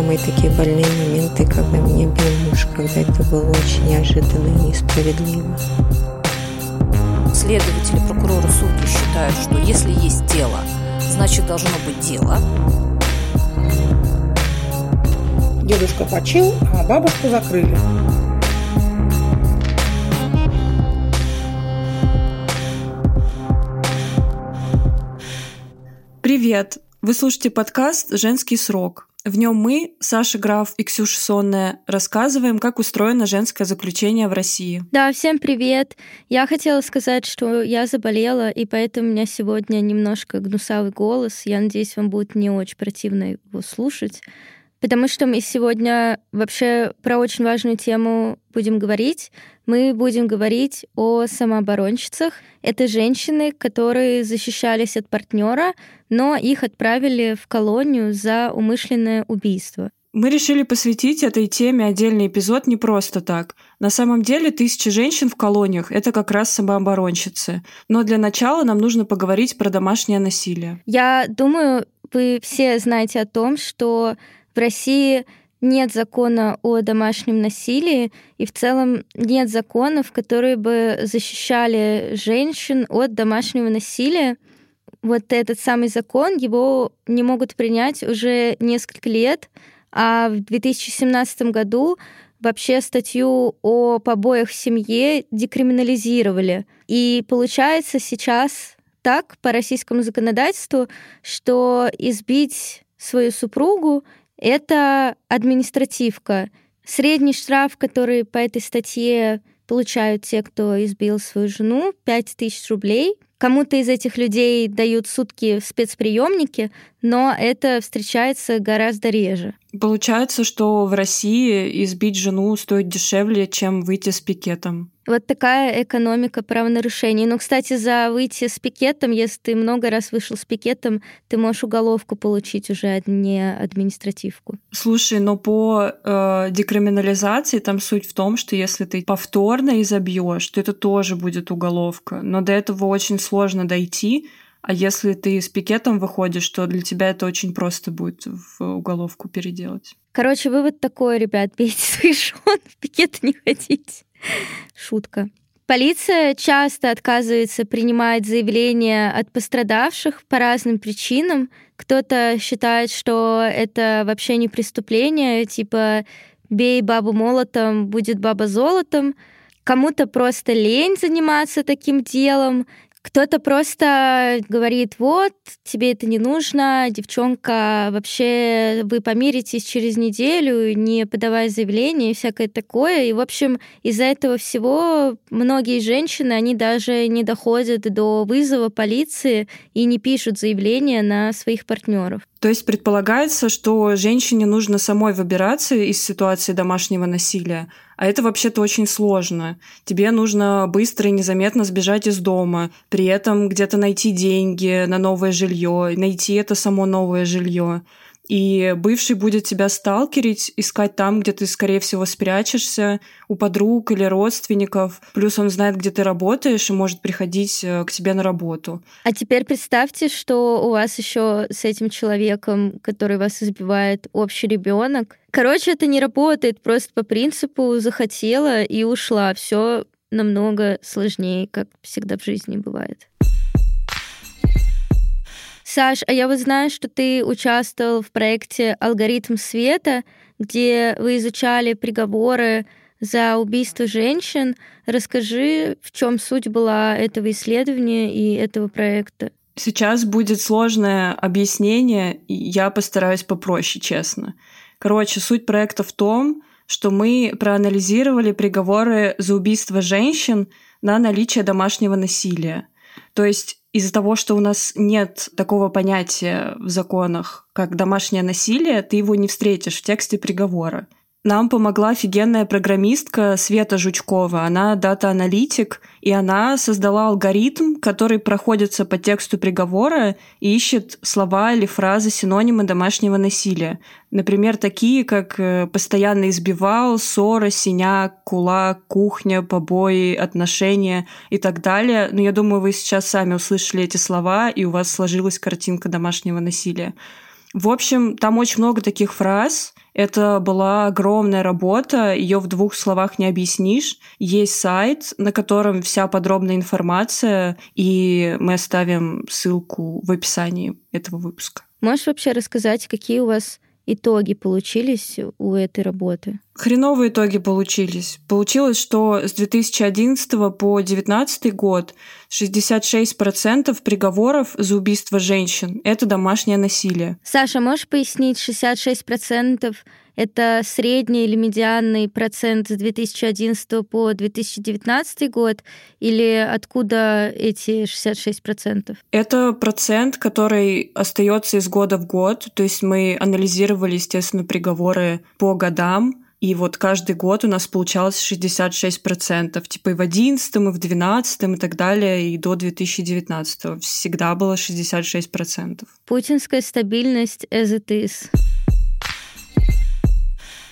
самые такие больные моменты, когда мне бил муж, когда это было очень неожиданно и несправедливо. Следователи, прокуроры, судьи считают, что если есть дело, значит должно быть дело. Дедушка почил, а бабушку закрыли. Привет! Вы слушаете подкаст «Женский срок». В нем мы, Саша Граф и Ксюша Сонная, рассказываем, как устроено женское заключение в России. Да, всем привет. Я хотела сказать, что я заболела, и поэтому у меня сегодня немножко гнусавый голос. Я надеюсь, вам будет не очень противно его слушать. Потому что мы сегодня вообще про очень важную тему будем говорить. Мы будем говорить о самооборонщицах. Это женщины, которые защищались от партнера, но их отправили в колонию за умышленное убийство. Мы решили посвятить этой теме отдельный эпизод не просто так. На самом деле тысячи женщин в колониях — это как раз самооборонщицы. Но для начала нам нужно поговорить про домашнее насилие. Я думаю, вы все знаете о том, что России нет закона о домашнем насилии, и в целом нет законов, которые бы защищали женщин от домашнего насилия. Вот этот самый закон, его не могут принять уже несколько лет, а в 2017 году вообще статью о побоях в семье декриминализировали. И получается сейчас так по российскому законодательству, что избить свою супругу это административка. Средний штраф, который по этой статье получают те, кто избил свою жену, 5000 рублей. Кому-то из этих людей дают сутки в спецприемнике, но это встречается гораздо реже. Получается, что в России избить жену стоит дешевле, чем выйти с пикетом. Вот такая экономика правонарушений. Ну, кстати, за выйти с пикетом, если ты много раз вышел с пикетом, ты можешь уголовку получить уже, а не административку. Слушай, но по э, декриминализации там суть в том, что если ты повторно изобьешь, то это тоже будет уголовка. Но до этого очень сложно дойти, а если ты с пикетом выходишь, то для тебя это очень просто будет в уголовку переделать. Короче, вывод такой, ребят, бейте своих жен, в пикет не ходите. Шутка. Полиция часто отказывается принимать заявления от пострадавших по разным причинам. Кто-то считает, что это вообще не преступление, типа «бей бабу молотом, будет баба золотом». Кому-то просто лень заниматься таким делом, кто-то просто говорит, вот, тебе это не нужно, девчонка, вообще вы помиритесь через неделю, не подавая заявление и всякое такое. И, в общем, из-за этого всего многие женщины, они даже не доходят до вызова полиции и не пишут заявление на своих партнеров. То есть предполагается, что женщине нужно самой выбираться из ситуации домашнего насилия, а это вообще-то очень сложно. Тебе нужно быстро и незаметно сбежать из дома, при этом где-то найти деньги на новое жилье, найти это само новое жилье и бывший будет тебя сталкерить, искать там, где ты, скорее всего, спрячешься, у подруг или родственников. Плюс он знает, где ты работаешь и может приходить э, к тебе на работу. А теперь представьте, что у вас еще с этим человеком, который вас избивает, общий ребенок. Короче, это не работает просто по принципу захотела и ушла. Все намного сложнее, как всегда в жизни бывает. Саш, а я вот знаю, что ты участвовал в проекте «Алгоритм света», где вы изучали приговоры за убийство женщин. Расскажи, в чем суть была этого исследования и этого проекта. Сейчас будет сложное объяснение, и я постараюсь попроще, честно. Короче, суть проекта в том, что мы проанализировали приговоры за убийство женщин на наличие домашнего насилия. То есть из-за того, что у нас нет такого понятия в законах, как домашнее насилие, ты его не встретишь в тексте приговора. Нам помогла офигенная программистка Света Жучкова. Она дата-аналитик, и она создала алгоритм, который проходится по тексту приговора и ищет слова или фразы синонимы домашнего насилия. Например, такие, как э, «постоянно избивал», «ссора», «синяк», «кулак», «кухня», «побои», «отношения» и так далее. Но я думаю, вы сейчас сами услышали эти слова, и у вас сложилась картинка домашнего насилия. В общем, там очень много таких фраз. Это была огромная работа, ее в двух словах не объяснишь. Есть сайт, на котором вся подробная информация, и мы оставим ссылку в описании этого выпуска. Можешь вообще рассказать, какие у вас итоги получились у этой работы? Хреновые итоги получились. Получилось, что с 2011 по 2019 год 66% приговоров за убийство женщин – это домашнее насилие. Саша, можешь пояснить, 66% это средний или медианный процент с 2011 по 2019 год? Или откуда эти 66%? Это процент, который остается из года в год. То есть мы анализировали, естественно, приговоры по годам, и вот каждый год у нас получалось 66%. Типа и в 11 и в 12 и так далее, и до 2019 всегда было 66%. Путинская стабильность as it is.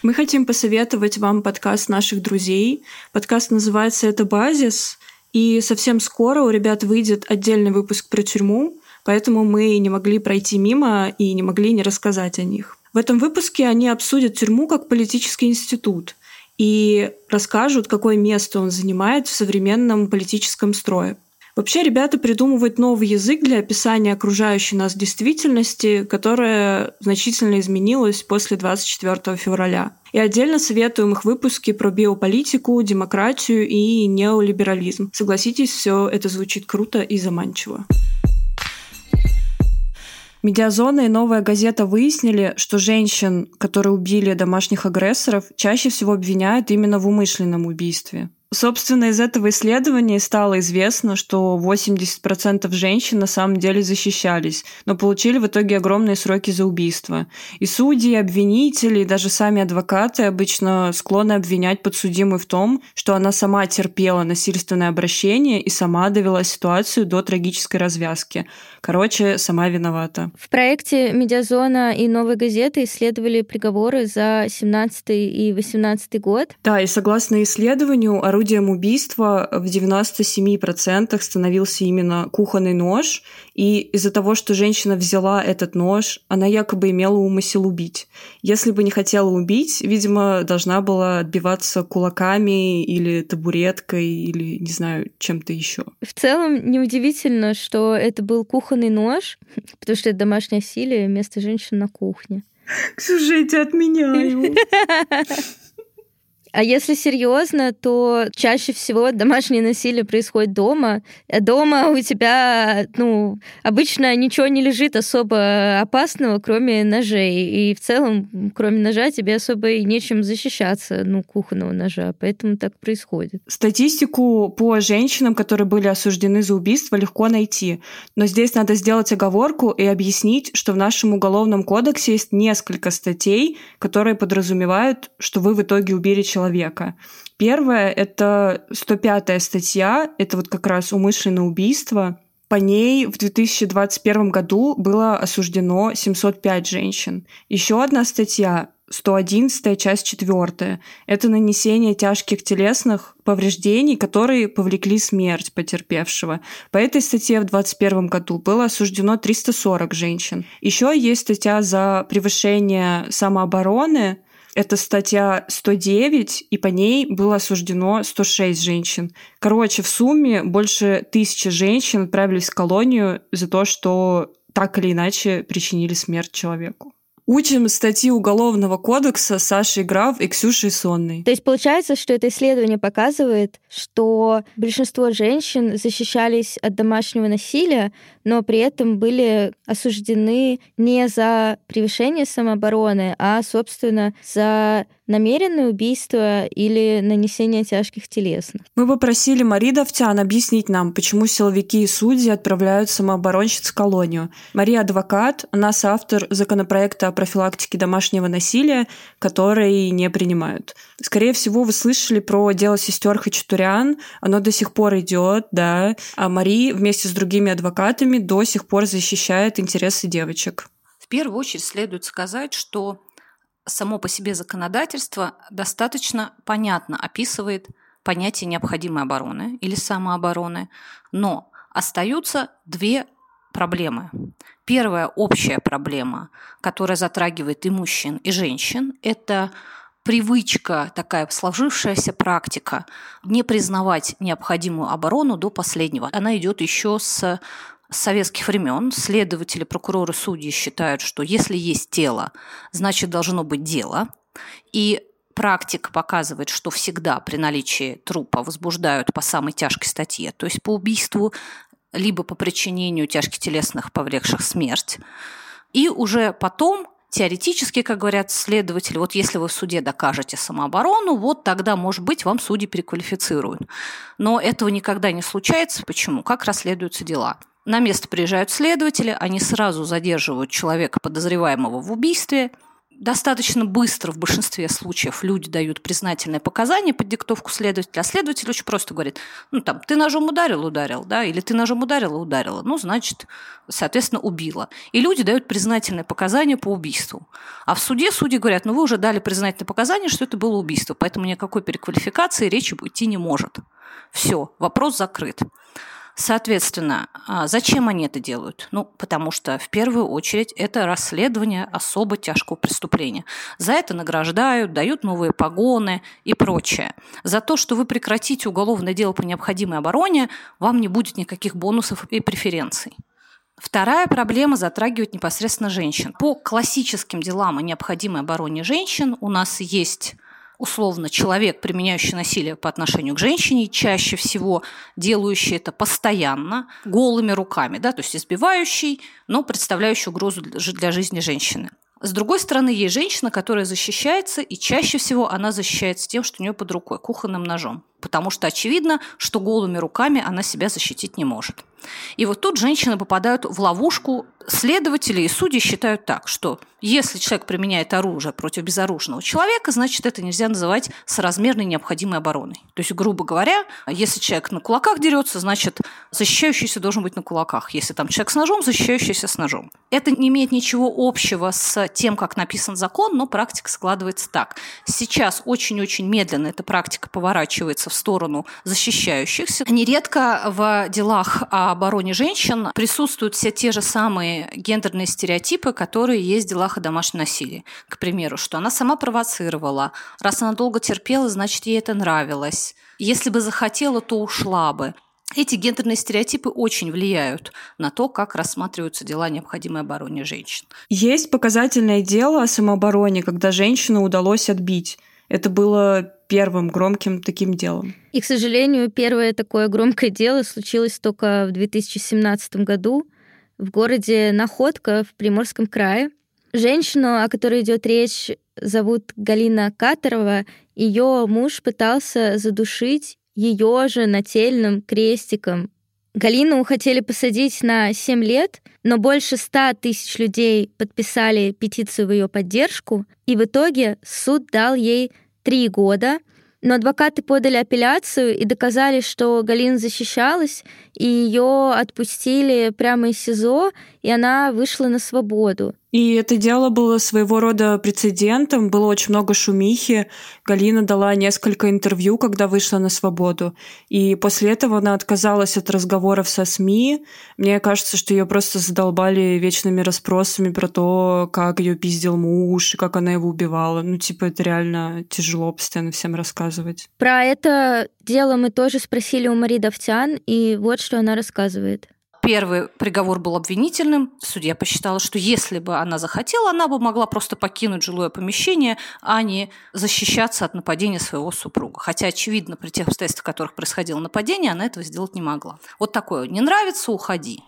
Мы хотим посоветовать вам подкаст наших друзей. Подкаст называется «Это базис», и совсем скоро у ребят выйдет отдельный выпуск про тюрьму, поэтому мы не могли пройти мимо и не могли не рассказать о них. В этом выпуске они обсудят тюрьму как политический институт и расскажут, какое место он занимает в современном политическом строе. Вообще ребята придумывают новый язык для описания окружающей нас действительности, которая значительно изменилась после 24 февраля. И отдельно советуем их выпуски про биополитику, демократию и неолиберализм. Согласитесь, все это звучит круто и заманчиво. Медиазона и новая газета выяснили, что женщин, которые убили домашних агрессоров, чаще всего обвиняют именно в умышленном убийстве. Собственно, из этого исследования стало известно, что 80% женщин на самом деле защищались, но получили в итоге огромные сроки за убийство. И судьи, и обвинители, и даже сами адвокаты обычно склонны обвинять подсудимую в том, что она сама терпела насильственное обращение и сама довела ситуацию до трагической развязки. Короче, сама виновата. В проекте «Медиазона» и «Новой газеты» исследовали приговоры за 17 и 18 год. Да, и согласно исследованию, орудием убийства в 97% становился именно кухонный нож, и из-за того, что женщина взяла этот нож, она якобы имела умысел убить. Если бы не хотела убить, видимо, должна была отбиваться кулаками или табуреткой, или, не знаю, чем-то еще. В целом, неудивительно, что это был кухонный нож, потому что это домашнее насилие, место женщин на кухне. Ксюша, я тебя отменяю. А если серьезно, то чаще всего домашнее насилие происходит дома. Дома у тебя, ну, обычно ничего не лежит особо опасного, кроме ножей. И в целом, кроме ножа, тебе особо и нечем защищаться, ну, кухонного ножа. Поэтому так происходит. Статистику по женщинам, которые были осуждены за убийство, легко найти. Но здесь надо сделать оговорку и объяснить, что в нашем уголовном кодексе есть несколько статей, которые подразумевают, что вы в итоге убили человека человека. Первое — это 105-я статья, это вот как раз умышленное убийство. По ней в 2021 году было осуждено 705 женщин. Еще одна статья 111 часть 4. Это нанесение тяжких телесных повреждений, которые повлекли смерть потерпевшего. По этой статье в 2021 году было осуждено 340 женщин. Еще есть статья за превышение самообороны, это статья 109, и по ней было осуждено 106 женщин. Короче, в сумме больше тысячи женщин отправились в колонию за то, что так или иначе причинили смерть человеку. Учим статьи Уголовного кодекса Сашей Граф и Ксюшей Сонной. То есть получается, что это исследование показывает, что большинство женщин защищались от домашнего насилия, но при этом были осуждены не за превышение самообороны, а, собственно, за намеренное убийство или нанесение тяжких телесных. Мы попросили Мари Давтян объяснить нам, почему силовики и судьи отправляют самооборонщиц в колонию. Мария адвокат, она соавтор законопроекта о профилактике домашнего насилия, который не принимают. Скорее всего, вы слышали про дело сестер Хачатурян, оно до сих пор идет, да, а Мари вместе с другими адвокатами до сих пор защищает интересы девочек. В первую очередь следует сказать, что само по себе законодательство достаточно понятно описывает понятие необходимой обороны или самообороны, но остаются две проблемы. Первая общая проблема, которая затрагивает и мужчин, и женщин, это привычка, такая сложившаяся практика не признавать необходимую оборону до последнего. Она идет еще с советских времен следователи, прокуроры, судьи считают, что если есть тело, значит должно быть дело. И практика показывает, что всегда при наличии трупа возбуждают по самой тяжкой статье, то есть по убийству, либо по причинению тяжких телесных, повлекших смерть. И уже потом теоретически, как говорят следователи, вот если вы в суде докажете самооборону, вот тогда, может быть, вам судьи переквалифицируют. Но этого никогда не случается. Почему? Как расследуются дела? На место приезжают следователи, они сразу задерживают человека, подозреваемого в убийстве. Достаточно быстро в большинстве случаев люди дают признательные показания под диктовку следователя, а следователь очень просто говорит, ну там, ты ножом ударил, ударил, да, или ты ножом ударила, ударила, ну, значит, соответственно, убила. И люди дают признательные показания по убийству. А в суде судьи говорят, ну, вы уже дали признательные показания, что это было убийство, поэтому никакой переквалификации речи идти не может. Все, вопрос закрыт. Соответственно, а зачем они это делают? Ну, потому что в первую очередь это расследование особо тяжкого преступления. За это награждают, дают новые погоны и прочее. За то, что вы прекратите уголовное дело по необходимой обороне, вам не будет никаких бонусов и преференций. Вторая проблема затрагивает непосредственно женщин. По классическим делам о необходимой обороне женщин у нас есть условно человек, применяющий насилие по отношению к женщине, чаще всего делающий это постоянно, голыми руками, да, то есть избивающий, но представляющий угрозу для жизни женщины. С другой стороны, есть женщина, которая защищается, и чаще всего она защищается тем, что у нее под рукой кухонным ножом потому что очевидно, что голыми руками она себя защитить не может. И вот тут женщины попадают в ловушку. Следователи и судьи считают так, что если человек применяет оружие против безоружного человека, значит, это нельзя называть соразмерной необходимой обороной. То есть, грубо говоря, если человек на кулаках дерется, значит, защищающийся должен быть на кулаках. Если там человек с ножом, защищающийся с ножом. Это не имеет ничего общего с тем, как написан закон, но практика складывается так. Сейчас очень-очень медленно эта практика поворачивается в сторону защищающихся. Нередко в делах о обороне женщин присутствуют все те же самые гендерные стереотипы, которые есть в делах о домашнем насилии. К примеру, что она сама провоцировала. Раз она долго терпела, значит, ей это нравилось. Если бы захотела, то ушла бы. Эти гендерные стереотипы очень влияют на то, как рассматриваются дела необходимой обороне женщин. Есть показательное дело о самообороне, когда женщину удалось отбить. Это было первым громким таким делом. И, к сожалению, первое такое громкое дело случилось только в 2017 году в городе Находка в Приморском крае. Женщину, о которой идет речь, зовут Галина Катарова. Ее муж пытался задушить ее же нательным крестиком. Галину хотели посадить на 7 лет, но больше 100 тысяч людей подписали петицию в ее поддержку, и в итоге суд дал ей три года, но адвокаты подали апелляцию и доказали, что Галина защищалась, и ее отпустили прямо из СИЗО, и она вышла на свободу. И это дело было своего рода прецедентом, было очень много шумихи. Галина дала несколько интервью, когда вышла на свободу. И после этого она отказалась от разговоров со СМИ. Мне кажется, что ее просто задолбали вечными расспросами про то, как ее пиздил муж, и как она его убивала. Ну, типа, это реально тяжело постоянно всем рассказывать. Про это дело мы тоже спросили у Мари Давтян, и вот что она рассказывает. Первый приговор был обвинительным. Судья посчитала, что если бы она захотела, она бы могла просто покинуть жилое помещение, а не защищаться от нападения своего супруга. Хотя, очевидно, при тех обстоятельствах, в которых происходило нападение, она этого сделать не могла. Вот такое. Не нравится – уходи.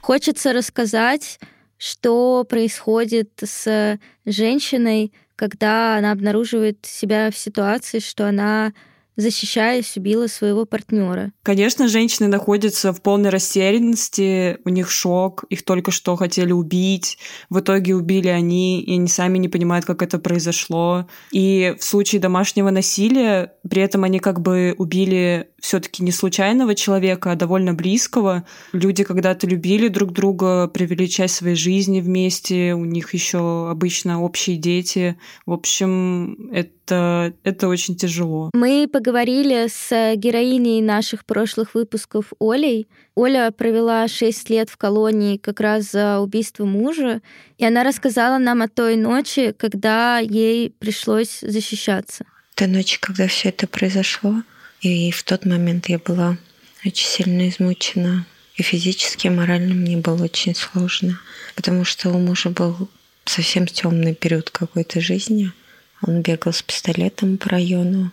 Хочется рассказать, что происходит с женщиной, когда она обнаруживает себя в ситуации, что она защищаясь, убила своего партнера. Конечно, женщины находятся в полной растерянности, у них шок, их только что хотели убить, в итоге убили они, и они сами не понимают, как это произошло. И в случае домашнего насилия, при этом они как бы убили все-таки не случайного человека, а довольно близкого. Люди когда-то любили друг друга, провели часть своей жизни вместе, у них еще обычно общие дети. В общем, это, это очень тяжело. Мы поговорили с героиней наших прошлых выпусков Олей. Оля провела 6 лет в колонии как раз за убийство мужа, и она рассказала нам о той ночи, когда ей пришлось защищаться. Та ночь, когда все это произошло, и в тот момент я была очень сильно измучена. И физически, и морально мне было очень сложно, потому что у мужа был совсем темный период какой-то жизни. Он бегал с пистолетом по району,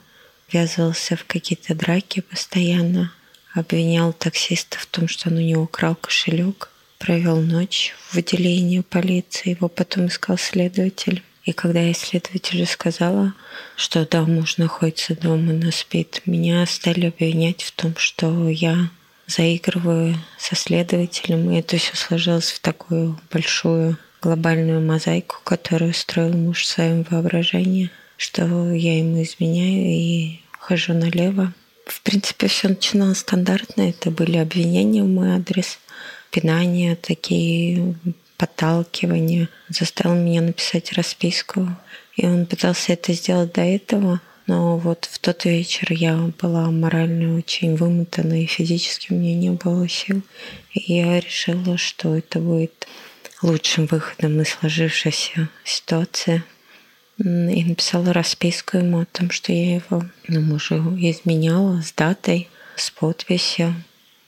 ввязывался в какие-то драки постоянно, обвинял таксиста в том, что он у него украл кошелек, провел ночь в отделении полиции, его потом искал следователь. И когда я следователю сказала, что да, муж находится дома, но спит, меня стали обвинять в том, что я заигрываю со следователем, и это все сложилось в такую большую глобальную мозаику, которую строил муж в своем воображении, что я ему изменяю и хожу налево. В принципе, все начиналось стандартно. Это были обвинения в мой адрес, пинания, такие подталкивание, заставил меня написать расписку. И он пытался это сделать до этого, но вот в тот вечер я была морально очень вымотана, и физически у меня не было сил. И я решила, что это будет лучшим выходом из сложившейся ситуации. И написала расписку ему о том, что я его ну, мужу изменяла с датой, с подписью.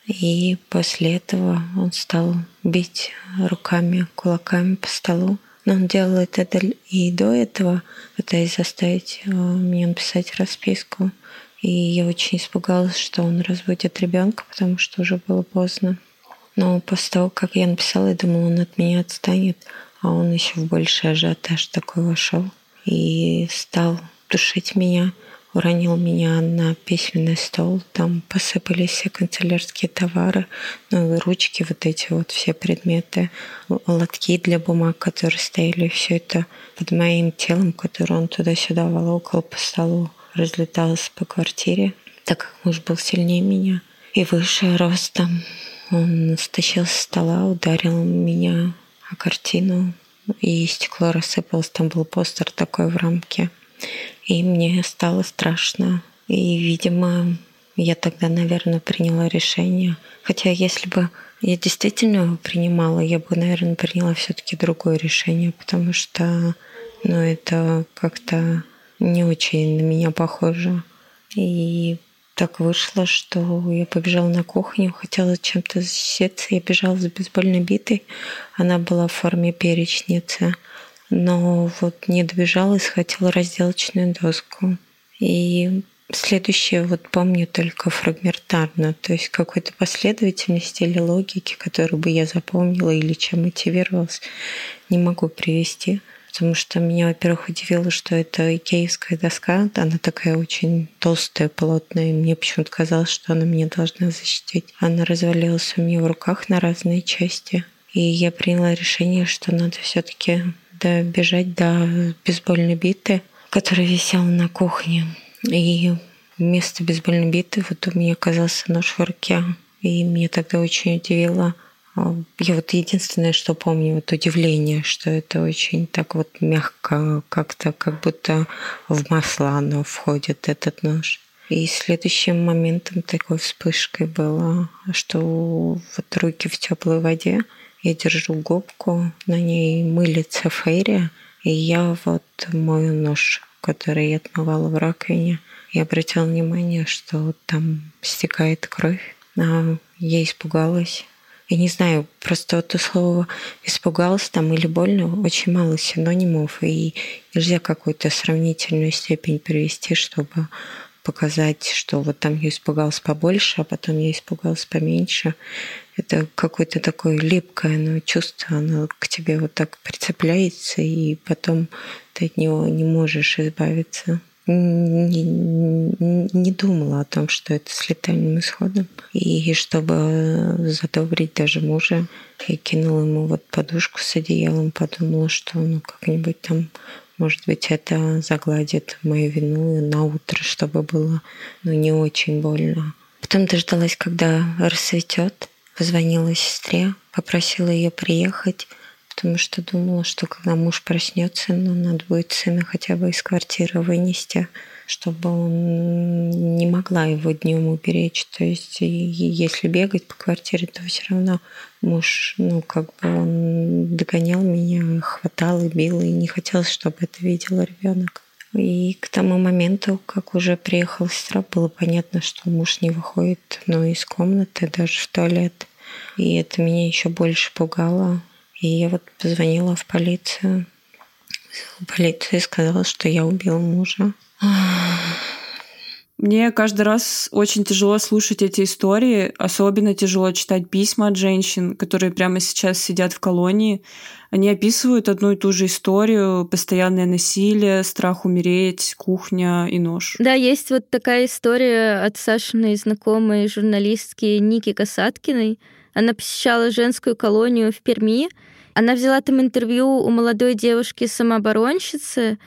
И после этого он стал бить руками, кулаками по столу. Но он делал это и до этого, пытаясь заставить э, меня написать расписку. И я очень испугалась, что он разводит ребенка, потому что уже было поздно. Но после того, как я написала, я думала, он от меня отстанет, а он еще в больший ажиотаж такой вошел и стал душить меня уронил меня на письменный стол, там посыпались все канцелярские товары, ну ручки, вот эти вот все предметы, лотки для бумаг, которые стояли, все это под моим телом, которое он туда-сюда волокал по столу, разлеталось по квартире, так как муж был сильнее меня и выше ростом. Он стащил с стола, ударил меня о картину, и стекло рассыпалось, там был постер такой в рамке. И мне стало страшно. И, видимо, я тогда, наверное, приняла решение. Хотя если бы я действительно его принимала, я бы, наверное, приняла все-таки другое решение, потому что ну, это как-то не очень на меня похоже. И так вышло, что я побежала на кухню, хотела чем-то защититься. Я бежала с бейсбольной битой. Она была в форме перечницы но вот не добежала и схватила разделочную доску. И следующее вот помню только фрагментарно, то есть какой-то последовательности или логики, которую бы я запомнила или чем мотивировалась, не могу привести. Потому что меня, во-первых, удивило, что это икеевская доска, она такая очень толстая, плотная, и мне почему-то казалось, что она меня должна защитить. Она развалилась у меня в руках на разные части. И я приняла решение, что надо все-таки добежать до бейсбольной биты, которая висела на кухне. И вместо бейсбольной биты вот у меня оказался нож в руке. И меня тогда очень удивило. А, я вот единственное, что помню, вот удивление, что это очень так вот мягко, как-то как будто в масло оно входит, этот нож. И следующим моментом такой вспышкой было, что вот руки в теплой воде, я держу губку, на ней мылится фейри, и я вот мою нож, который я отмывала в раковине. Я обратила внимание, что там стекает кровь. А я испугалась. Я не знаю, просто то слово «испугалась» там или «больно» очень мало синонимов, и нельзя какую-то сравнительную степень привести, чтобы показать, что вот там я испугалась побольше, а потом я испугалась поменьше. Это какое-то такое липкое оно, чувство, оно к тебе вот так прицепляется, и потом ты от него не можешь избавиться. Не, не думала о том, что это с летальным исходом. И чтобы задобрить даже мужа, я кинула ему вот подушку с одеялом, подумала, что ну как-нибудь там может быть, это загладит мою вину на утро, чтобы было ну, не очень больно. Потом дождалась, когда рассветет, позвонила сестре, попросила ее приехать, потому что думала, что когда муж проснется, ну, надо будет сына хотя бы из квартиры вынести, чтобы он не могла его днем уберечь. То есть, если бегать по квартире, то все равно муж, ну, как бы он догонял меня, хватал и бил, и не хотелось, чтобы это видел ребенок. И к тому моменту, как уже приехала сестра, было понятно, что муж не выходит ну, из комнаты, даже в туалет. И это меня еще больше пугало. И я вот позвонила в полицию. В полицию и сказала, что я убила мужа. Мне каждый раз очень тяжело слушать эти истории, особенно тяжело читать письма от женщин, которые прямо сейчас сидят в колонии. Они описывают одну и ту же историю, постоянное насилие, страх умереть, кухня и нож. Да, есть вот такая история от Сашиной знакомой журналистки Ники Касаткиной. Она посещала женскую колонию в Перми. Она взяла там интервью у молодой девушки-самооборонщицы,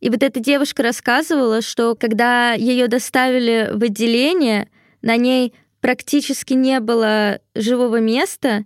и вот эта девушка рассказывала, что когда ее доставили в отделение, на ней практически не было живого места,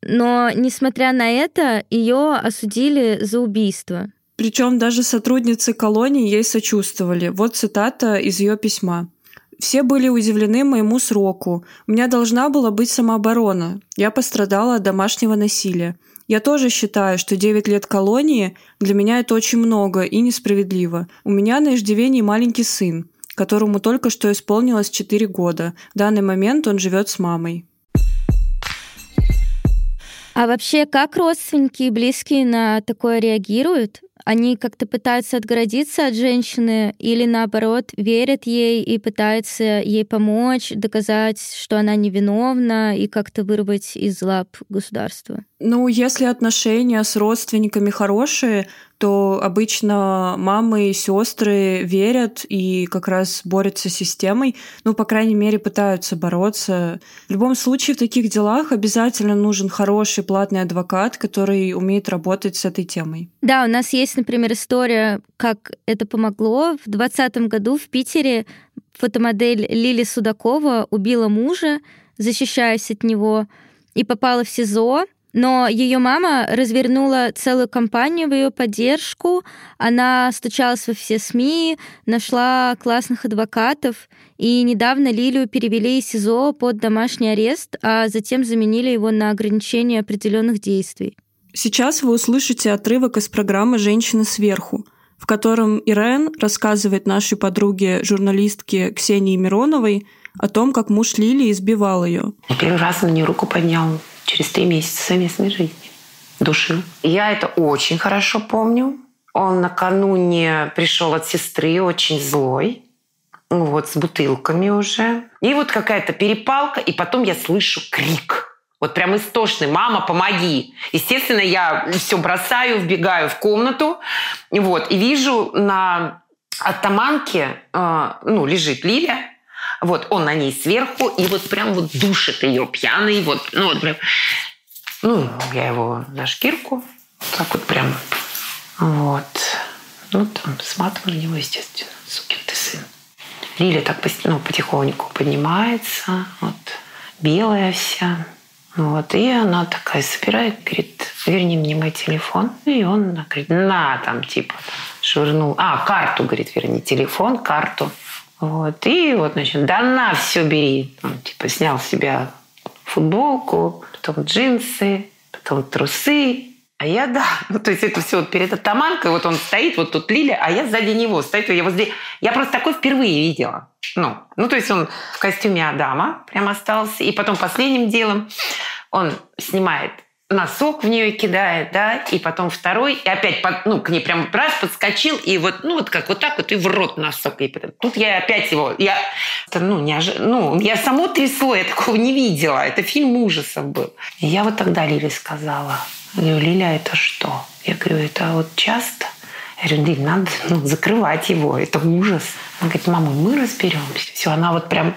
но, несмотря на это, ее осудили за убийство. Причем даже сотрудницы колонии ей сочувствовали. Вот цитата из ее письма. Все были удивлены моему сроку. У меня должна была быть самооборона. Я пострадала от домашнего насилия. Я тоже считаю, что 9 лет колонии для меня это очень много и несправедливо. У меня на иждивении маленький сын, которому только что исполнилось 4 года. В данный момент он живет с мамой. А вообще, как родственники и близкие на такое реагируют? Они как-то пытаются отгородиться от женщины или наоборот верят ей и пытаются ей помочь, доказать, что она невиновна и как-то вырвать из лап государства? Ну, если отношения с родственниками хорошие, то обычно мамы и сестры верят и как раз борются с системой, ну, по крайней мере, пытаются бороться. В любом случае, в таких делах обязательно нужен хороший платный адвокат, который умеет работать с этой темой. Да, у нас есть, например, история, как это помогло. В 2020 году в Питере фотомодель Лили Судакова убила мужа, защищаясь от него, и попала в СИЗО. Но ее мама развернула целую кампанию в ее поддержку. Она стучалась во все СМИ, нашла классных адвокатов. И недавно Лилию перевели из СИЗО под домашний арест, а затем заменили его на ограничение определенных действий. Сейчас вы услышите отрывок из программы «Женщина сверху», в котором Ирен рассказывает нашей подруге, журналистке Ксении Мироновой, о том, как муж Лили избивал ее. Первый раз на нее руку поднял через три месяца совместной жизни. Душил. Я это очень хорошо помню. Он накануне пришел от сестры очень злой. Вот, с бутылками уже. И вот какая-то перепалка, и потом я слышу крик. Вот прям истошный. «Мама, помоги!» Естественно, я все бросаю, вбегаю в комнату. Вот, и вижу на оттаманке, э, ну, лежит Лиля, вот, он на ней сверху, и вот прям вот душит ее пьяный, вот, ну вот прям. Ну, я его на шкирку, так вот прям, вот. Ну, там, сматываю на него, естественно, сукин ты сын. Лиля так ну, потихоньку поднимается, вот, белая вся. Вот, и она такая собирает, говорит, верни мне мой телефон. И он говорит, на, там, типа, швырнул. А, карту, говорит, верни телефон, карту. Вот. И вот, значит, да на, все бери. Он, типа, снял с себя футболку, потом джинсы, потом трусы. А я, да, ну, то есть это все вот перед атаманкой, вот он стоит, вот тут Лиля, а я сзади него, стоит, я вот здесь. Я просто такой впервые видела. Ну, ну, то есть он в костюме Адама прям остался. И потом последним делом он снимает носок в нее кидает, да, и потом второй, и опять, под, ну, к ней прям раз подскочил, и вот, ну, вот как вот так вот, и в рот носок. И потом, тут я опять его, я, ну, не ожи, ну, я само трясло, я такого не видела, это фильм ужасов был. И я вот тогда Лиле сказала, я говорю, Лиля, это что? Я говорю, это вот часто? Я говорю, Лиль, надо ну, закрывать его, это ужас. Она говорит, мама, мы разберемся. Все, она вот прям,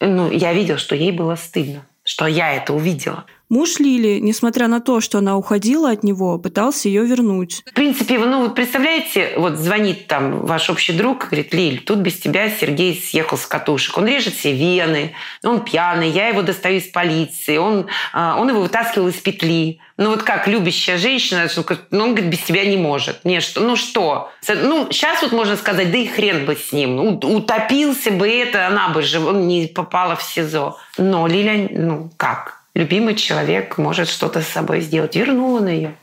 ну, я видела, что ей было стыдно что я это увидела. Муж Лили, несмотря на то, что она уходила от него, пытался ее вернуть. В принципе, ну, вы представляете, вот звонит там ваш общий друг, говорит, Лиль, тут без тебя Сергей съехал с катушек. Он режет все вены, он пьяный, я его достаю из полиции, он, а, он его вытаскивал из петли. Ну вот как любящая женщина, ну, он говорит, без тебя не может. Не, что, ну что? Ну, сейчас вот можно сказать, да и хрен бы с ним. Утопился бы это, она бы же не попала в СИЗО. Но Лиля, ну как? Любимый человек может что-то с собой сделать. Вернула на ее.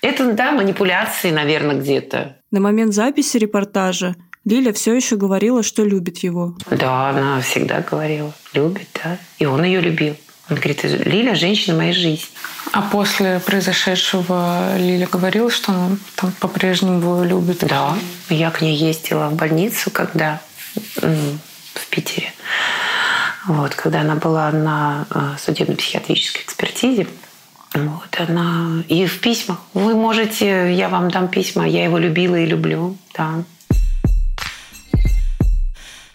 Это, да, манипуляции, наверное, где-то. На момент записи репортажа Лиля все еще говорила, что любит его. Да, она всегда говорила. Любит, да. И он ее любил. Он говорит, Лиля – женщина моей жизни. А после произошедшего Лиля говорила, что она там по-прежнему его любит? Да. Я к ней ездила в больницу, когда в Питере. Вот, когда она была на э, судебно-психиатрической экспертизе, вот она и в письмах. Вы можете, я вам дам письма, я его любила и люблю, да.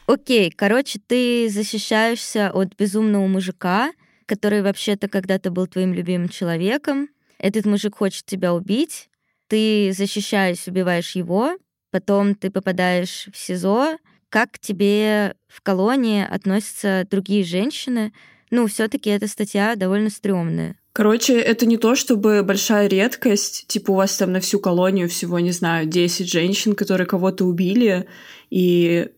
Окей, короче, ты защищаешься от безумного мужика, который вообще-то когда-то был твоим любимым человеком. Этот мужик хочет тебя убить. Ты защищаешь, убиваешь его. Потом ты попадаешь в СИЗО, как к тебе в колонии относятся другие женщины. Ну, все таки эта статья довольно стрёмная. Короче, это не то, чтобы большая редкость, типа у вас там на всю колонию всего, не знаю, 10 женщин, которые кого-то убили, и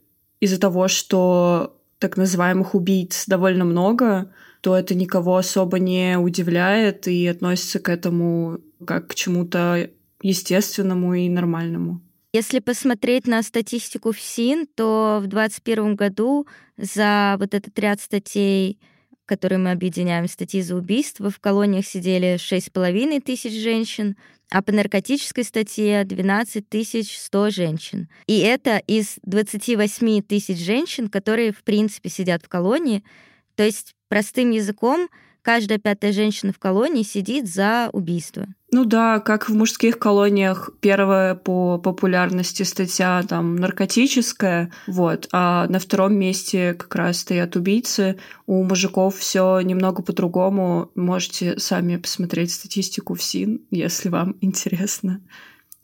из-за того, что так называемых убийц довольно много, то это никого особо не удивляет и относится к этому как к чему-то естественному и нормальному. Если посмотреть на статистику ФСИН, то в 2021 году за вот этот ряд статей, которые мы объединяем, статьи за убийство, в колониях сидели 6,5 тысяч женщин, а по наркотической статье 12 100 женщин. И это из 28 тысяч женщин, которые, в принципе, сидят в колонии. То есть, простым языком, каждая пятая женщина в колонии сидит за убийство. Ну да, как в мужских колониях первая по популярности статья там наркотическая, вот, а на втором месте как раз стоят убийцы. У мужиков все немного по-другому. Можете сами посмотреть статистику в СИН, если вам интересно.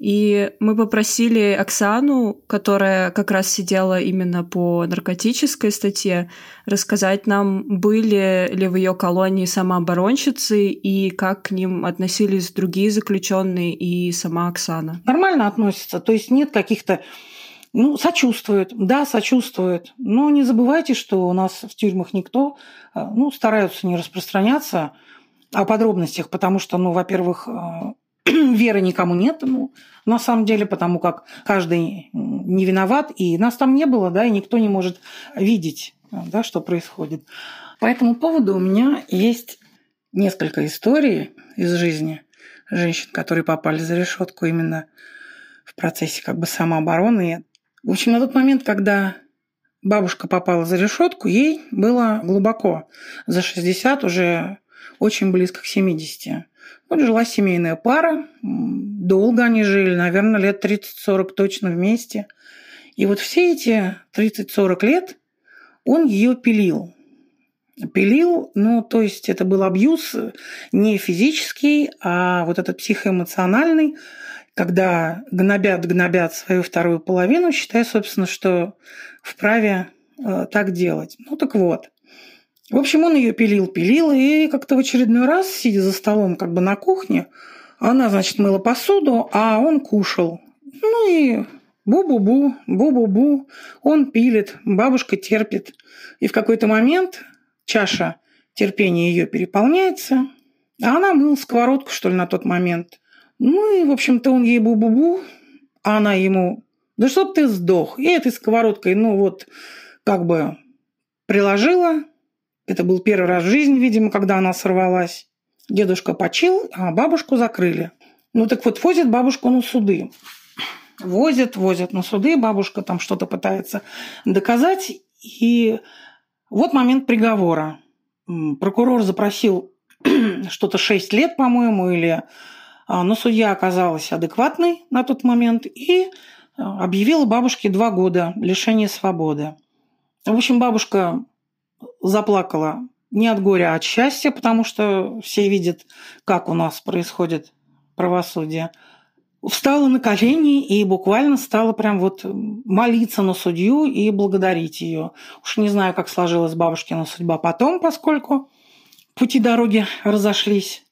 И мы попросили Оксану, которая как раз сидела именно по наркотической статье, рассказать нам, были ли в ее колонии самооборонщицы и как к ним относились другие заключенные и сама Оксана. Нормально относятся, то есть нет каких-то ну, сочувствуют, да, сочувствуют. Но не забывайте, что у нас в тюрьмах никто, э, ну, стараются не распространяться о подробностях, потому что, ну, во-первых, э, веры никому нет, ну, на самом деле, потому как каждый не виноват, и нас там не было, да, и никто не может видеть, да, что происходит. По этому поводу у меня есть несколько историй из жизни женщин, которые попали за решетку именно в процессе как бы самообороны. В общем, на тот момент, когда бабушка попала за решетку, ей было глубоко за 60, уже очень близко к 70. Вот жила семейная пара, долго они жили, наверное, лет 30-40 точно вместе. И вот все эти 30-40 лет он ее пилил. Пилил, ну, то есть это был абьюз не физический, а вот этот психоэмоциональный, когда гнобят, гнобят свою вторую половину, считая, собственно, что вправе э, так делать. Ну так вот, в общем, он ее пилил, пилил, и как-то в очередной раз, сидя за столом как бы на кухне, она, значит, мыла посуду, а он кушал. Ну и бу-бу-бу, бу-бу-бу, он пилит, бабушка терпит. И в какой-то момент чаша терпения ее переполняется, а она мыла сковородку, что ли, на тот момент. Ну и, в общем-то, он ей бу-бу-бу, а она ему, да чтоб ты сдох. И этой сковородкой, ну вот, как бы приложила, это был первый раз в жизни, видимо, когда она сорвалась. Дедушка почил, а бабушку закрыли. Ну так вот, возят бабушку на суды. Возят, возят на суды, бабушка там что-то пытается доказать. И вот момент приговора. Прокурор запросил что-то 6 лет, по-моему, или... А, но судья оказалась адекватной на тот момент и а, объявила бабушке два года лишения свободы. В общем, бабушка заплакала не от горя, а от счастья, потому что все видят, как у нас происходит правосудие. Встала на колени и буквально стала прям вот молиться на судью и благодарить ее. Уж не знаю, как сложилась бабушкина судьба потом, поскольку пути дороги разошлись.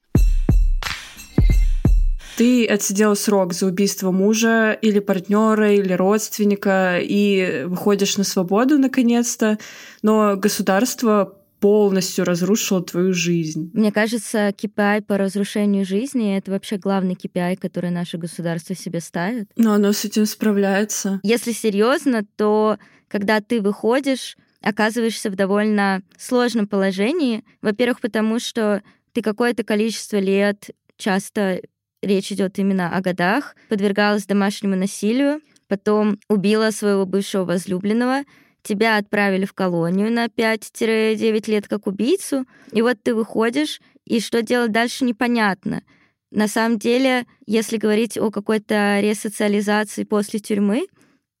Ты отсидела срок за убийство мужа или партнера, или родственника, и выходишь на свободу наконец-то, но государство полностью разрушило твою жизнь. Мне кажется, KPI по разрушению жизни — это вообще главный KPI, который наше государство себе ставит. Но оно с этим справляется. Если серьезно, то когда ты выходишь, оказываешься в довольно сложном положении. Во-первых, потому что ты какое-то количество лет часто речь идет именно о годах, подвергалась домашнему насилию, потом убила своего бывшего возлюбленного, тебя отправили в колонию на 5-9 лет как убийцу, и вот ты выходишь, и что делать дальше непонятно. На самом деле, если говорить о какой-то ресоциализации после тюрьмы,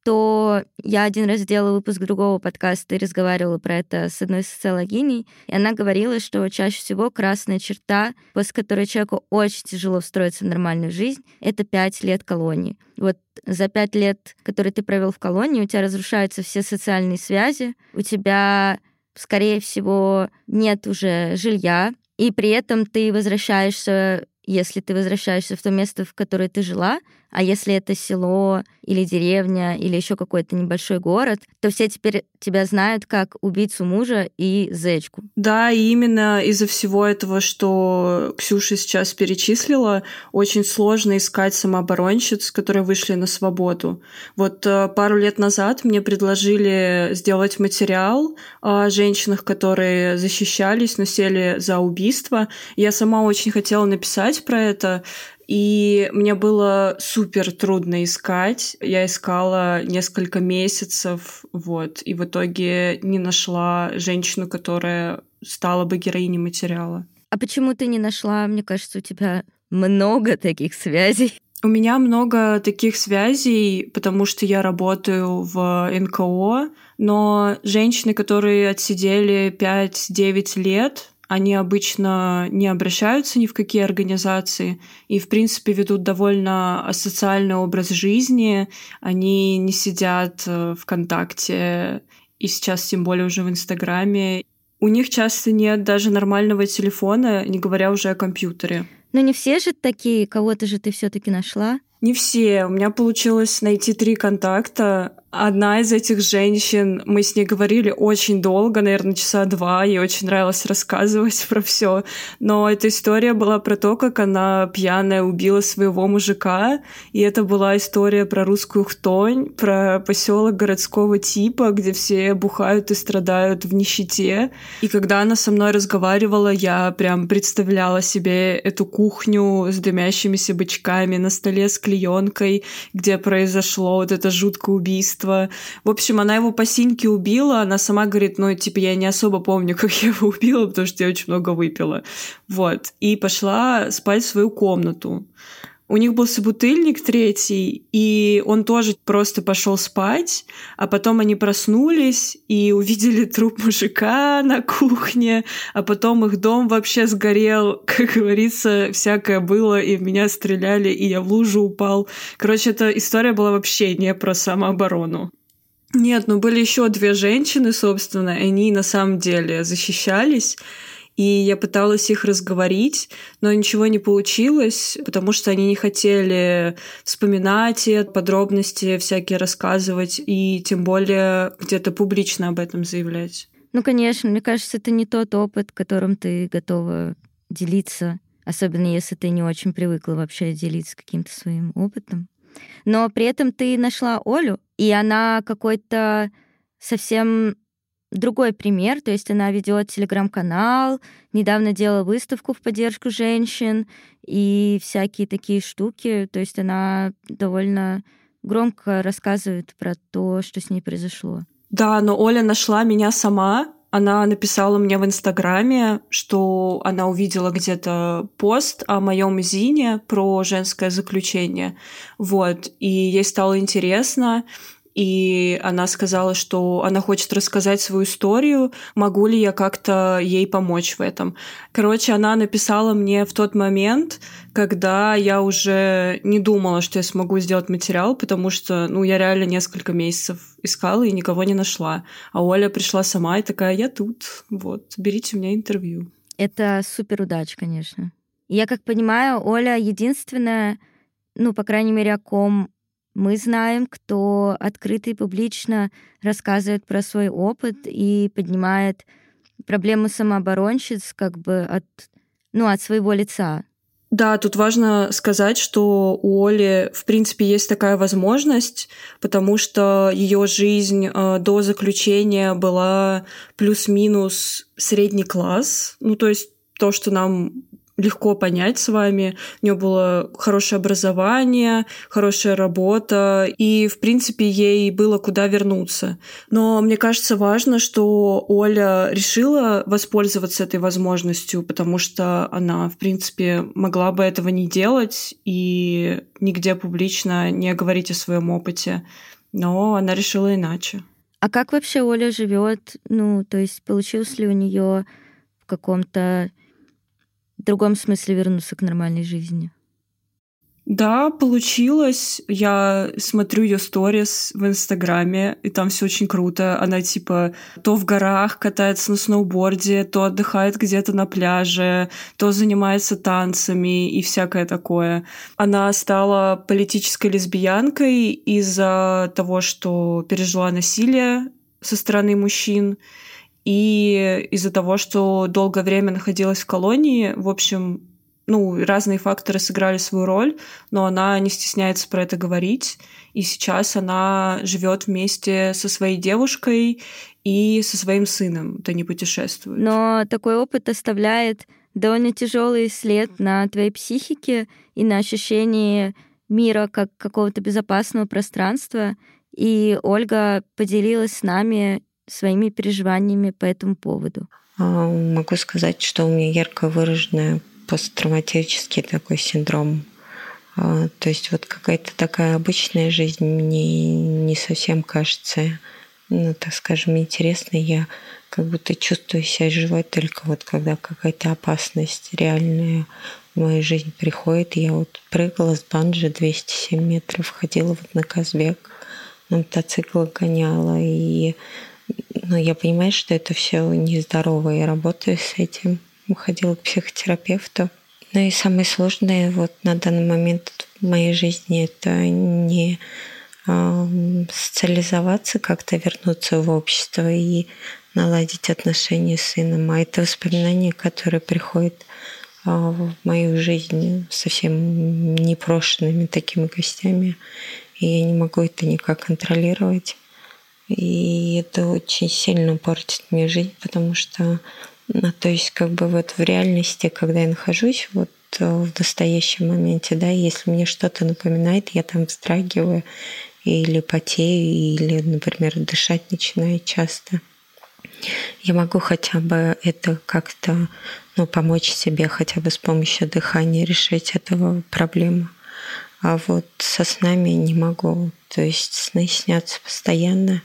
то я один раз делала выпуск другого подкаста и разговаривала про это с одной социологиней, и она говорила, что чаще всего красная черта, после которой человеку очень тяжело встроиться в нормальную жизнь, это пять лет колонии. Вот за пять лет, которые ты провел в колонии, у тебя разрушаются все социальные связи, у тебя, скорее всего, нет уже жилья, и при этом ты возвращаешься если ты возвращаешься в то место, в которое ты жила, а если это село или деревня или еще какой-то небольшой город, то все теперь тебя знают как убийцу мужа и зечку. Да, и именно из-за всего этого, что Ксюша сейчас перечислила, очень сложно искать самооборонщиц, которые вышли на свободу. Вот э, пару лет назад мне предложили сделать материал о женщинах, которые защищались, но сели за убийство. Я сама очень хотела написать про это, и мне было супер трудно искать. Я искала несколько месяцев, вот, и в итоге не нашла женщину, которая стала бы героиней материала. А почему ты не нашла? Мне кажется, у тебя много таких связей. У меня много таких связей, потому что я работаю в НКО, но женщины, которые отсидели 5-9 лет, они обычно не обращаются ни в какие организации и, в принципе, ведут довольно асоциальный образ жизни. Они не сидят э, ВКонтакте и сейчас тем более уже в Инстаграме. У них часто нет даже нормального телефона, не говоря уже о компьютере. Но не все же такие, кого-то же ты все-таки нашла. Не все. У меня получилось найти три контакта. Одна из этих женщин, мы с ней говорили очень долго, наверное, часа два, ей очень нравилось рассказывать про все. Но эта история была про то, как она пьяная убила своего мужика, и это была история про русскую хтонь, про поселок городского типа, где все бухают и страдают в нищете. И когда она со мной разговаривала, я прям представляла себе эту кухню с дымящимися бычками на столе с клеенкой, где произошло вот это жуткое убийство. В общем, она его по синьке убила, она сама говорит, ну, типа, я не особо помню, как я его убила, потому что я очень много выпила. Вот. И пошла спать в свою комнату. У них был собутыльник третий, и он тоже просто пошел спать, а потом они проснулись и увидели труп мужика на кухне, а потом их дом вообще сгорел, как говорится, всякое было, и в меня стреляли, и я в лужу упал. Короче, эта история была вообще не про самооборону. Нет, ну были еще две женщины, собственно, и они на самом деле защищались, и я пыталась их разговорить, но ничего не получилось, потому что они не хотели вспоминать и подробности всякие рассказывать, и тем более где-то публично об этом заявлять. Ну, конечно, мне кажется, это не тот опыт, которым ты готова делиться, особенно если ты не очень привыкла вообще делиться каким-то своим опытом. Но при этом ты нашла Олю, и она какой-то совсем другой пример, то есть она ведет телеграм-канал, недавно делала выставку в поддержку женщин и всякие такие штуки, то есть она довольно громко рассказывает про то, что с ней произошло. Да, но Оля нашла меня сама, она написала мне в Инстаграме, что она увидела где-то пост о моем зине про женское заключение. Вот. И ей стало интересно. И она сказала, что она хочет рассказать свою историю, могу ли я как-то ей помочь в этом. Короче, она написала мне в тот момент, когда я уже не думала, что я смогу сделать материал, потому что, ну, я реально несколько месяцев искала и никого не нашла. А Оля пришла сама и такая, я тут, вот, берите у меня интервью. Это супер удача, конечно. Я как понимаю, Оля единственная, ну, по крайней мере, о ком мы знаем, кто открыто и публично рассказывает про свой опыт и поднимает проблему самооборонщиц как бы от, ну, от своего лица. Да, тут важно сказать, что у Оли, в принципе, есть такая возможность, потому что ее жизнь э, до заключения была плюс-минус средний класс. Ну, то есть то, что нам легко понять с вами. У нее было хорошее образование, хорошая работа, и, в принципе, ей было куда вернуться. Но мне кажется важно, что Оля решила воспользоваться этой возможностью, потому что она, в принципе, могла бы этого не делать и нигде публично не говорить о своем опыте. Но она решила иначе. А как вообще Оля живет? Ну, то есть получилось ли у нее в каком-то в другом смысле вернуться к нормальной жизни? Да, получилось. Я смотрю ее сторис в Инстаграме, и там все очень круто. Она типа то в горах катается на сноуборде, то отдыхает где-то на пляже, то занимается танцами и всякое такое. Она стала политической лесбиянкой из-за того, что пережила насилие со стороны мужчин и из-за того, что долгое время находилась в колонии, в общем, ну, разные факторы сыграли свою роль, но она не стесняется про это говорить. И сейчас она живет вместе со своей девушкой и со своим сыном. Это не путешествует. Но такой опыт оставляет довольно тяжелый след на твоей психике и на ощущении мира как какого-то безопасного пространства. И Ольга поделилась с нами своими переживаниями по этому поводу? А, могу сказать, что у меня ярко выраженный посттравматический такой синдром. А, то есть вот какая-то такая обычная жизнь мне не совсем кажется, ну, так скажем, интересной. Я как будто чувствую себя живой только вот когда какая-то опасность реальная в мою жизнь приходит. Я вот прыгала с банджи 207 метров, ходила вот на Казбек, на мотоцикл гоняла, и но я понимаю, что это все нездорово. Я работаю с этим. Ходила к психотерапевту. Ну и самое сложное вот на данный момент в моей жизни это не э, социализоваться, как-то вернуться в общество и наладить отношения с сыном. А это воспоминания, которые приходят э, в мою жизнь совсем непрошенными такими гостями. И я не могу это никак контролировать. И это очень сильно портит мне жизнь, потому что, ну, то есть как бы вот в реальности, когда я нахожусь вот э, в настоящем моменте, да, если мне что-то напоминает, я там вздрагиваю или потею, или, например, дышать начинаю часто. Я могу хотя бы это как-то ну, помочь себе хотя бы с помощью дыхания решить эту проблему. А вот со снами не могу. То есть сны снятся постоянно.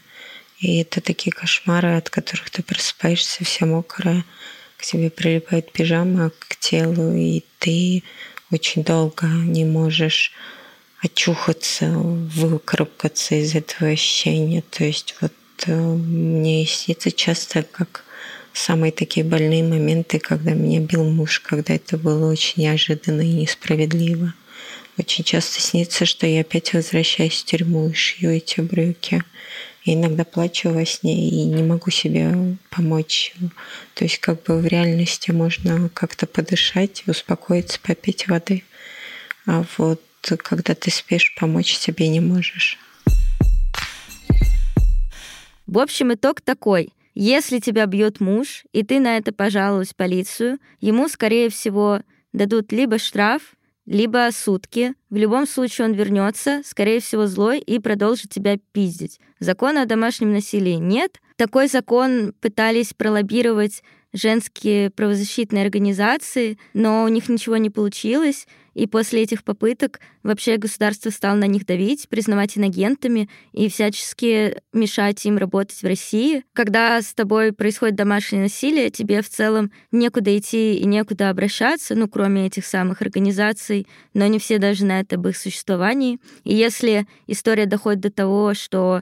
И это такие кошмары, от которых ты просыпаешься вся мокрая, к тебе прилипает пижама к телу, и ты очень долго не можешь очухаться, выкарабкаться из этого ощущения. То есть вот э, мне снится часто как самые такие больные моменты, когда меня бил муж, когда это было очень неожиданно и несправедливо. Очень часто снится, что я опять возвращаюсь в тюрьму и шью эти брюки. Я иногда плачу во сне и не могу себе помочь. То есть как бы в реальности можно как-то подышать, успокоиться, попить воды. А вот когда ты спишь, помочь себе не можешь. В общем, итог такой. Если тебя бьет муж, и ты на это пожалуюсь в полицию, ему, скорее всего, дадут либо штраф, либо сутки. В любом случае он вернется, скорее всего, злой и продолжит тебя пиздить. Закона о домашнем насилии нет. Такой закон пытались пролоббировать женские правозащитные организации, но у них ничего не получилось, и после этих попыток вообще государство стало на них давить, признавать инагентами и всячески мешать им работать в России. Когда с тобой происходит домашнее насилие, тебе в целом некуда идти и некуда обращаться, ну, кроме этих самых организаций, но не все даже знают об их существовании. И если история доходит до того, что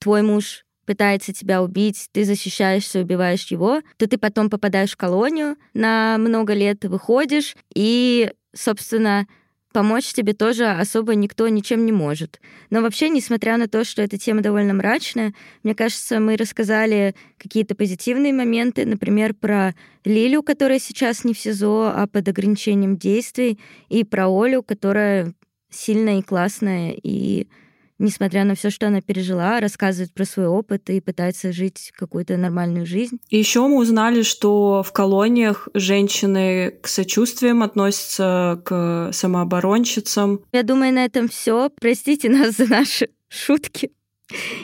твой муж пытается тебя убить, ты защищаешься, убиваешь его, то ты потом попадаешь в колонию на много лет, выходишь, и, собственно, помочь тебе тоже особо никто ничем не может. Но вообще, несмотря на то, что эта тема довольно мрачная, мне кажется, мы рассказали какие-то позитивные моменты, например, про Лилю, которая сейчас не в СИЗО, а под ограничением действий, и про Олю, которая сильная и классная, и несмотря на все, что она пережила, рассказывает про свой опыт и пытается жить какую-то нормальную жизнь. И еще мы узнали, что в колониях женщины к сочувствием относятся к самооборонщицам. Я думаю, на этом все. Простите нас за наши шутки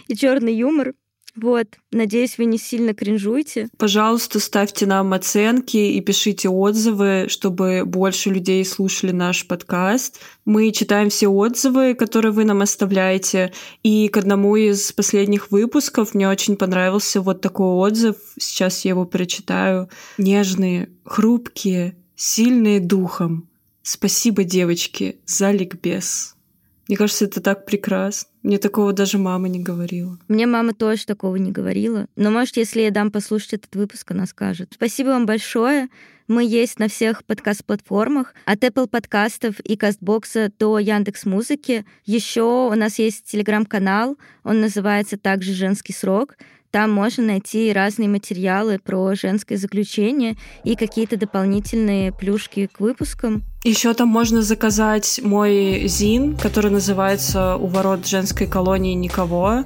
и черный юмор. Вот, надеюсь, вы не сильно кринжуете. Пожалуйста, ставьте нам оценки и пишите отзывы, чтобы больше людей слушали наш подкаст. Мы читаем все отзывы, которые вы нам оставляете. И к одному из последних выпусков мне очень понравился вот такой отзыв. Сейчас я его прочитаю. Нежные, хрупкие, сильные духом. Спасибо, девочки, за ликбез. Мне кажется, это так прекрасно. Мне такого даже мама не говорила. Мне мама тоже такого не говорила. Но, может, если я дам послушать этот выпуск, она скажет. Спасибо вам большое. Мы есть на всех подкаст-платформах, от Apple подкастов и Кастбокса до Яндекс Музыки. Еще у нас есть телеграм-канал, он называется также «Женский срок». Там можно найти разные материалы про женское заключение и какие-то дополнительные плюшки к выпускам. Еще там можно заказать мой зин, который называется «У ворот женской колонии никого».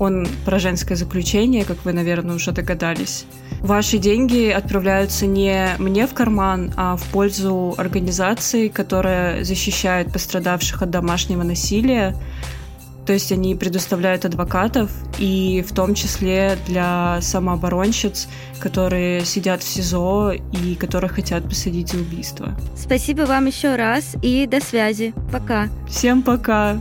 Он про женское заключение, как вы, наверное, уже догадались. Ваши деньги отправляются не мне в карман, а в пользу организации, которая защищает пострадавших от домашнего насилия, то есть они предоставляют адвокатов, и в том числе для самооборонщиц, которые сидят в СИЗО и которых хотят посадить за убийство. Спасибо вам еще раз и до связи. Пока. Всем пока.